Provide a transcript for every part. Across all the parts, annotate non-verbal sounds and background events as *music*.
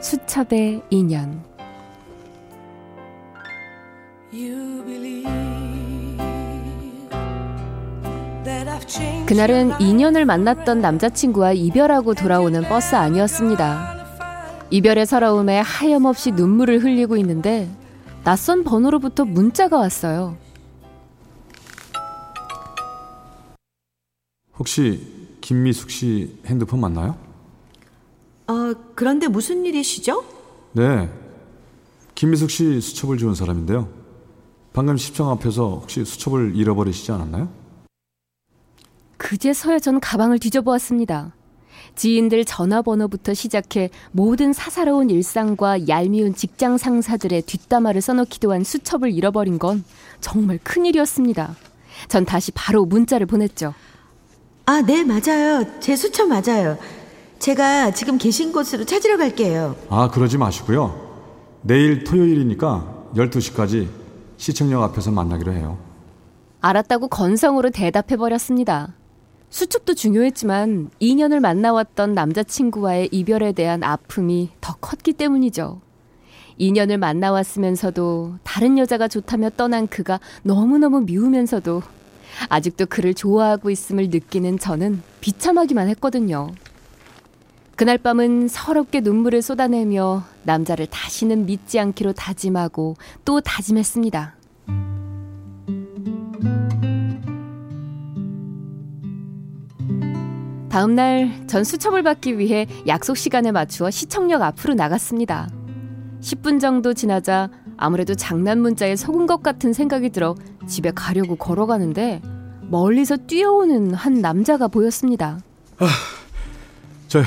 수첩의 인연 그날은 인연을 만났던 남자친구와 이별하고 돌아오는 버스 아니었습니다. 이별의 서러움에 하염없이 눈물을 흘리고 있는데 낯선 번호로부터 문자가 왔어요. 혹시 김미숙 씨 핸드폰 맞나요? 어, 그런데 무슨 일이시죠? 네. 김미숙 씨 수첩을 주운 사람인데요. 방금 시청 앞에서 혹시 수첩을 잃어버리시지 않았나요? 그제서야 전 가방을 뒤져보았습니다. 지인들 전화번호부터 시작해 모든 사사로운 일상과 얄미운 직장 상사들의 뒷담화를 써놓기도 한 수첩을 잃어버린 건 정말 큰일이었습니다. 전 다시 바로 문자를 보냈죠. 아, 네, 맞아요. 제 수첩 맞아요. 제가 지금 계신 곳으로 찾으러 갈게요. 아, 그러지 마시고요. 내일 토요일이니까 12시까지 시청역 앞에서 만나기로 해요. 알았다고 건성으로 대답해버렸습니다. 수첩도 중요했지만 2년을 만나왔던 남자친구와의 이별에 대한 아픔이 더 컸기 때문이죠. 2년을 만나왔으면서도 다른 여자가 좋다며 떠난 그가 너무너무 미우면서도 아직도 그를 좋아하고 있음을 느끼는 저는 비참하기만 했거든요. 그날 밤은 서럽게 눈물을 쏟아내며 남자를 다시는 믿지 않기로 다짐하고 또 다짐했습니다. 다음 날 전 수첩을 받기 위해 약속 시간에 맞추어 시청역 앞으로 나갔습니다. 10분 정도 지나자 아무래도 장난 문자에 속은 것 같은 생각이 들어 집에 가려고 걸어가는데 멀리서 뛰어오는 한 남자가 보였습니다. 아, 저,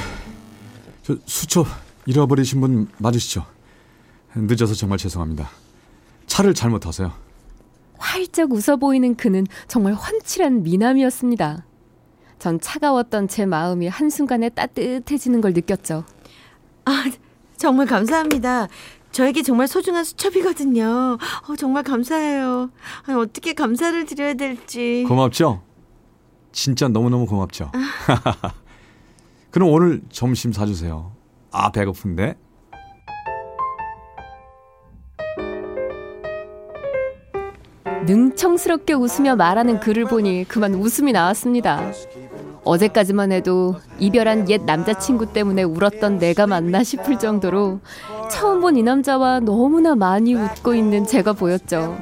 저 수첩 잃어버리신 분 맞으시죠? 늦어서 정말 죄송합니다. 차를 잘못 타서요. 활짝 웃어 보이는 그는 정말 훤칠한 미남이었습니다. 전 차가웠던 제 마음이 한순간에 따뜻해지는 걸 느꼈죠. 아, 정말 감사합니다. 저에게 정말 소중한 수첩이거든요. 어, 정말 감사해요. 아니, 어떻게 감사를 드려야 될지. 고맙죠? 진짜 너무너무 고맙죠? *laughs* 그럼 오늘 점심 사주세요. 아, 배고픈데? 능청스럽게 웃으며 말하는 그를 보니 그만 웃음이 나왔습니다. 어제까지만 해도 이별한 옛 남자친구 때문에 울었던 내가 맞나 싶을 정도로 처음 본 이 남자와 너무나 많이 웃고 있는 제가 보였죠.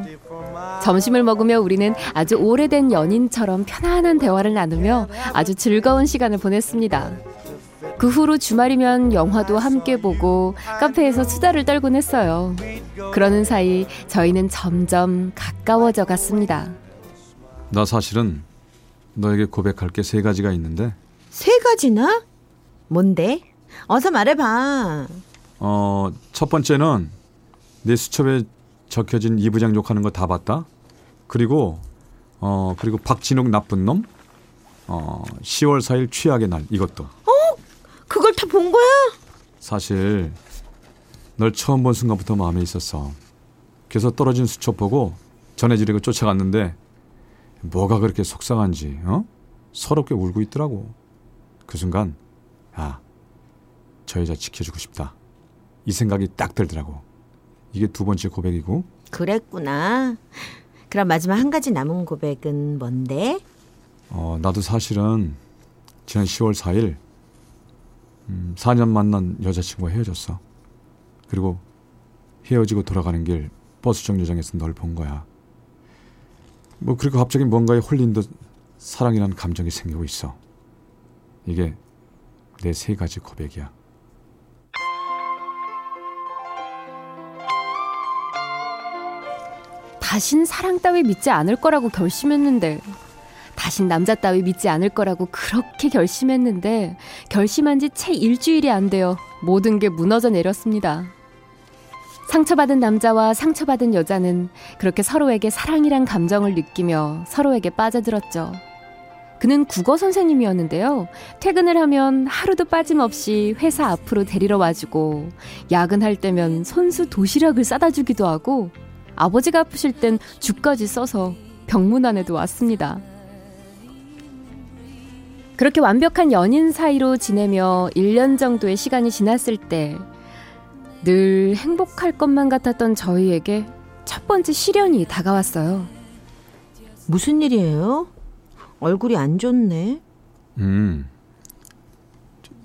점심을 먹으며 우리는 아주 오래된 연인처럼 편안한 대화를 나누며 아주 즐거운 시간을 보냈습니다. 그 후로 주말이면 영화도 함께 보고 카페에서 수다를 떨곤 했어요. 그러는 사이 저희는 점점 가까워져 갔습니다. 나 사실은 너에게 고백할 게 세 가지가 있는데. 세 가지나? 뭔데? 어서 말해봐. 어, 첫 번째는 내 수첩에 적혀진 이 부장 욕하는 거 다 봤다. 그리고 어 그리고 박진욱 나쁜 놈. 어 10월 4일 취약의 날 이것도. 본 거야? 사실 널 처음 본 순간부터 마음에 있었어. 그래서 떨어진 수첩 보고 전해지려고 쫓아갔는데 뭐가 그렇게 속상한지 어? 서럽게 울고 있더라고. 그 순간 아, 저 여자 지켜주고 싶다. 이 생각이 딱 들더라고. 이게 두 번째 고백이고. 그랬구나. 그럼 마지막 한 가지 남은 고백은 뭔데? 어, 나도 사실은 지난 10월 4일 음, 4년 만난 여자친구와 헤어졌어. 그리고 헤어지고 돌아가는 길 버스 정류장에서 널 본 거야. 뭐 그리고 갑자기 뭔가에 홀린 듯 사랑이라는 감정이 생기고 있어. 이게 내 세 가지 고백이야. 다신 사랑 따위 믿지 않을 거라고 결심했는데 다신 남자 따위 믿지 않을 거라고 그렇게 결심했는데 결심한 지 채 일주일이 안 되어 모든 게 무너져 내렸습니다. 상처받은 남자와 상처받은 여자는 그렇게 서로에게 사랑이란 감정을 느끼며 서로에게 빠져들었죠. 그는 국어 선생님이었는데요. 퇴근을 하면 하루도 빠짐없이 회사 앞으로 데리러 와주고, 야근할 때면 손수 도시락을 싸다 주기도 하고, 아버지가 아프실 땐 죽까지 써서 병문 안에도 왔습니다. 그렇게 완벽한 연인 사이로 지내며 1년 정도의 시간이 지났을 때, 늘 행복할 것만 같았던 저희에게 첫 번째 시련이 다가왔어요. 무슨 일이에요? 얼굴이 안 좋네. 음.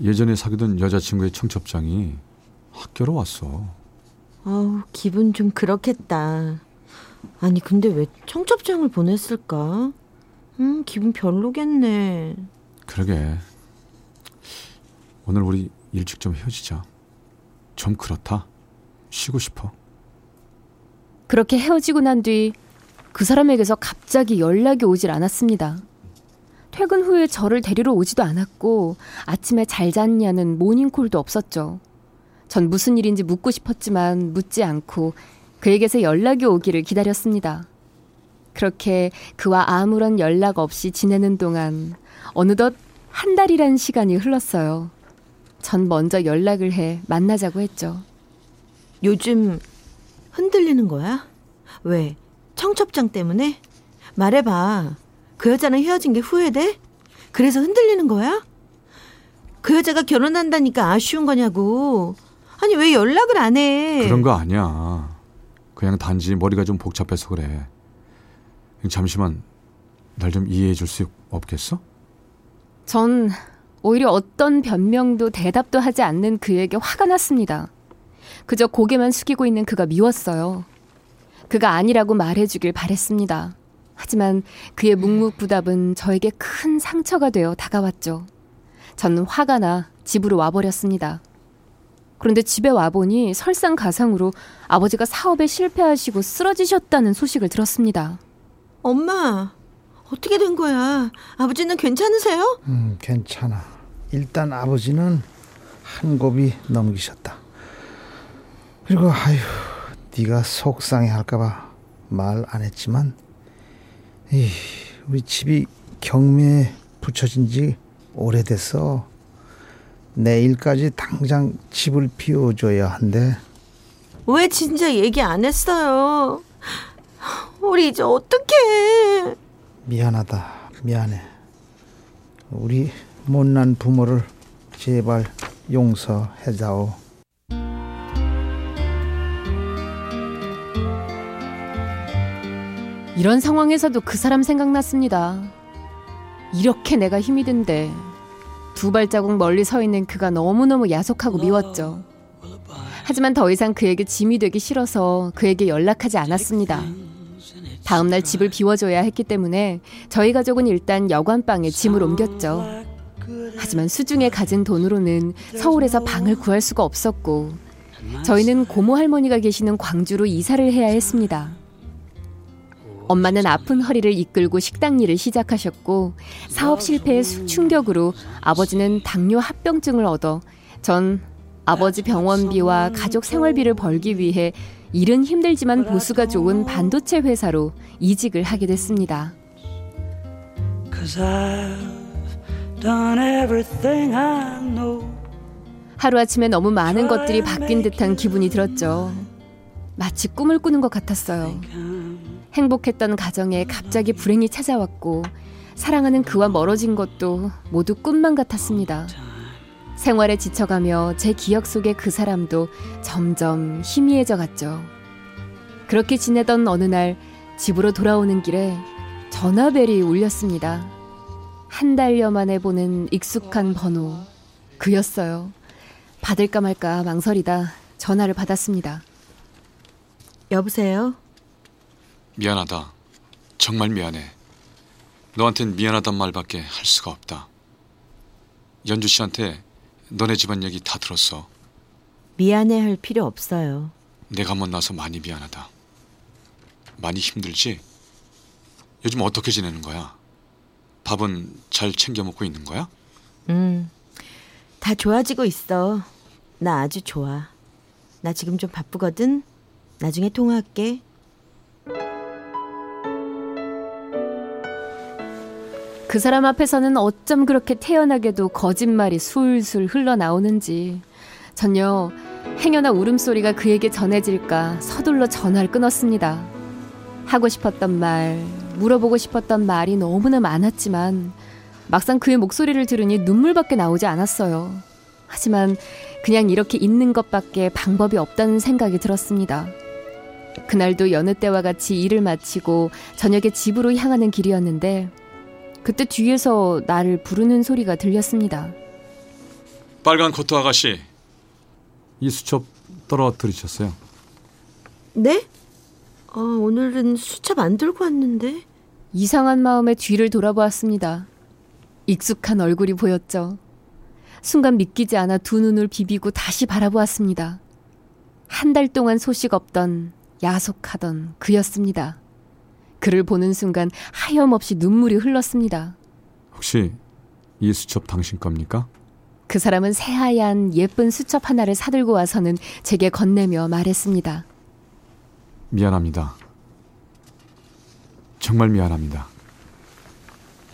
예전에 사귀던 여자친구의 청첩장이 학교로 왔어. 아우, 기분 좀 그렇겠다. 아니, 근데 왜 청첩장을 보냈을까? 음, 기분 별로겠네. 그러게. 오늘 우리 일찍 좀 헤어지자. 좀 그렇다. 쉬고 싶어. 그렇게 헤어지고 난 뒤 그 사람에게서 갑자기 연락이 오질 않았습니다. 퇴근 후에 저를 데리러 오지도 않았고 아침에 잘 잤냐는 모닝콜도 없었죠. 전 무슨 일인지 묻고 싶었지만 묻지 않고 그에게서 연락이 오기를 기다렸습니다. 그렇게 그와 아무런 연락 없이 지내는 동안 어느덧 한 달이라는 시간이 흘렀어요. 전 먼저 연락을 해 만나자고 했죠. 요즘 흔들리는 거야? 왜? 청첩장 때문에? 말해봐. 그 여자는 헤어진 게 후회돼? 그래서 흔들리는 거야? 그 여자가 결혼한다니까 아쉬운 거냐고. 아니, 왜 연락을 안 해? 그런 거 아니야. 그냥 단지 머리가 좀 복잡해서 그래. 잠시만 날 좀 이해해 줄 수 없겠어? 전 오히려 어떤 변명도 대답도 하지 않는 그에게 화가 났습니다. 그저 고개만 숙이고 있는 그가 미웠어요. 그가 아니라고 말해주길 바랬습니다. 하지만 그의 묵묵부답은 저에게 큰 상처가 되어 다가왔죠. 저는 화가 나 집으로 와버렸습니다. 그런데 집에 와보니 설상가상으로 아버지가 사업에 실패하시고 쓰러지셨다는 소식을 들었습니다. 엄마, 어떻게 된 거야? 아버지는 괜찮으세요? 음, 괜찮아. 일단 아버지는 한 곱이 넘기셨다. 그리고 아휴, 네가 속상해 할까봐 말 안 했지만, 에이, 우리 집이 경매에 붙여진 지 오래됐어. 내일까지 당장 집을 비워줘야 한대. 왜 진짜 얘기 안 했어요? 우리 이제 어떡해? 미안하다. 미안해. 우리 못난 부모를 제발 용서해다오. 이런 상황에서도 그 사람 생각났습니다. 이렇게 내가 힘이 든데 두 발자국 멀리 서 있는 그가 너무너무 야속하고 미웠죠. 하지만 더 이상 그에게 짐이 되기 싫어서 그에게 연락하지 않았습니다. 다음날 집을 비워줘야 했기 때문에 저희 가족은 일단 여관방에 짐을 옮겼죠. 하지만 수중에 가진 돈으로는 서울에서 방을 구할 수가 없었고 저희는 고모 할머니가 계시는 광주로 이사를 해야 했습니다. 엄마는 아픈 허리를 이끌고 식당 일을 시작하셨고 사업 실패의 충격으로 아버지는 당뇨 합병증을 얻어 전 아버지 병원비와 가족 생활비를 벌기 위해 일은 힘들지만 보수가 좋은 반도체 회사로 이직을 하게 됐습니다. 하루아침에 너무 많은 것들이 바뀐 듯한 기분이 들었죠. 마치 꿈을 꾸는 것 같았어요. 행복했던 가정에 갑자기 불행이 찾아왔고 사랑하는 그와 멀어진 것도 모두 꿈만 같았습니다. 생활에 지쳐가며 제 기억 속의 그 사람도 점점 희미해져 갔죠. 그렇게 지내던 어느 날 집으로 돌아오는 길에 전화벨이 울렸습니다. 한 달여 만에 보는 익숙한 번호. 그였어요. 받을까 말까 망설이다 전화를 받았습니다. 여보세요? 미안하다. 정말 미안해. 너한텐 미안하단 말밖에 할 수가 없다. 연주 씨한테 너네 집안 얘기 다 들었어. 미안해 할 필요 없어요. 내가 못나서 많이 미안하다. 많이 힘들지? 요즘 어떻게 지내는 거야? 밥은 잘 챙겨 먹고 있는 거야? 음, 다 좋아지고 있어. 나 아주 좋아. 나 지금 좀 바쁘거든. 나중에 통화할게. 그 사람 앞에서는 어쩜 그렇게 태연하게도 거짓말이 술술 흘러나오는지 전혀 행여나 울음소리가 그에게 전해질까 서둘러 전화를 끊었습니다. 하고 싶었던 말, 물어보고 싶었던 말이 너무나 많았지만 막상 그의 목소리를 들으니 눈물밖에 나오지 않았어요. 하지만 그냥 이렇게 있는 것밖에 방법이 없다는 생각이 들었습니다. 그날도 여느 때와 같이 일을 마치고 저녁에 집으로 향하는 길이었는데 그때 뒤에서 나를 부르는 소리가 들렸습니다. 빨간 코트 아가씨. 이 수첩 떨어뜨리셨어요. 네? 아, 오늘은 수첩 안 들고 왔는데. 이상한 마음에 뒤를 돌아보았습니다. 익숙한 얼굴이 보였죠. 순간 믿기지 않아 두 눈을 비비고 다시 바라보았습니다. 한 달 동안 소식 없던 야속하던 그였습니다. 그를 보는 순간 하염없이 눈물이 흘렀습니다. 혹시 이 수첩 당신 겁니까? 그 사람은 새하얀 예쁜 수첩 하나를 사들고 와서는 제게 건네며 말했습니다. 미안합니다. 정말 미안합니다.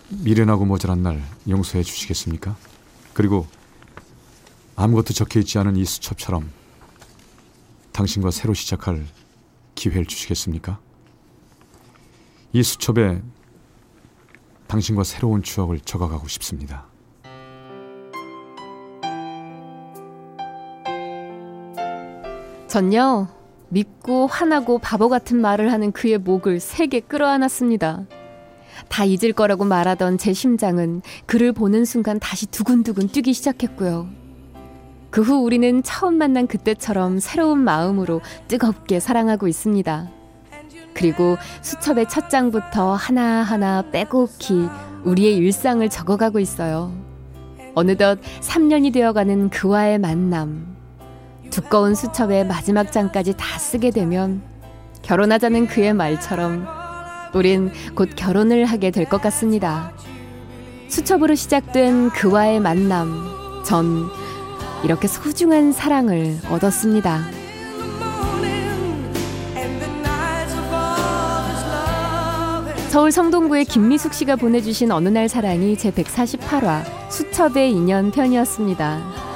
미련하고 모자란 날 용서해 주시겠습니까? 그리고 아무것도 적혀 있지 않은 이 수첩처럼 당신과 새로 시작할 기회를 주시겠습니까? 이 수첩에 당신과 새로운 추억을 적어가고 싶습니다. 전요 믿고 화나고 바보 같은 말을 하는 그의 목을 세게 끌어안았습니다. 다 잊을 거라고 말하던 제 심장은 그를 보는 순간 다시 두근두근 뛰기 시작했고요. 그 후 우리는 처음 만난 그때처럼 새로운 마음으로 뜨겁게 사랑하고 있습니다. 그리고 수첩의 첫 장부터 하나하나 빼곡히 우리의 일상을 적어가고 있어요. 어느덧 3년이 되어가는 그와의 만남. 두꺼운 수첩의 마지막 장까지 다 쓰게 되면 결혼하자는 그의 말처럼 우린 곧 결혼을 하게 될 것 같습니다. 수첩으로 시작된 그와의 만남. 전 이렇게 소중한 사랑을 얻었습니다. 서울 성동구의 김미숙 씨가 보내주신 어느 날 사랑이 제 148화 수첩의 인연 편이었습니다.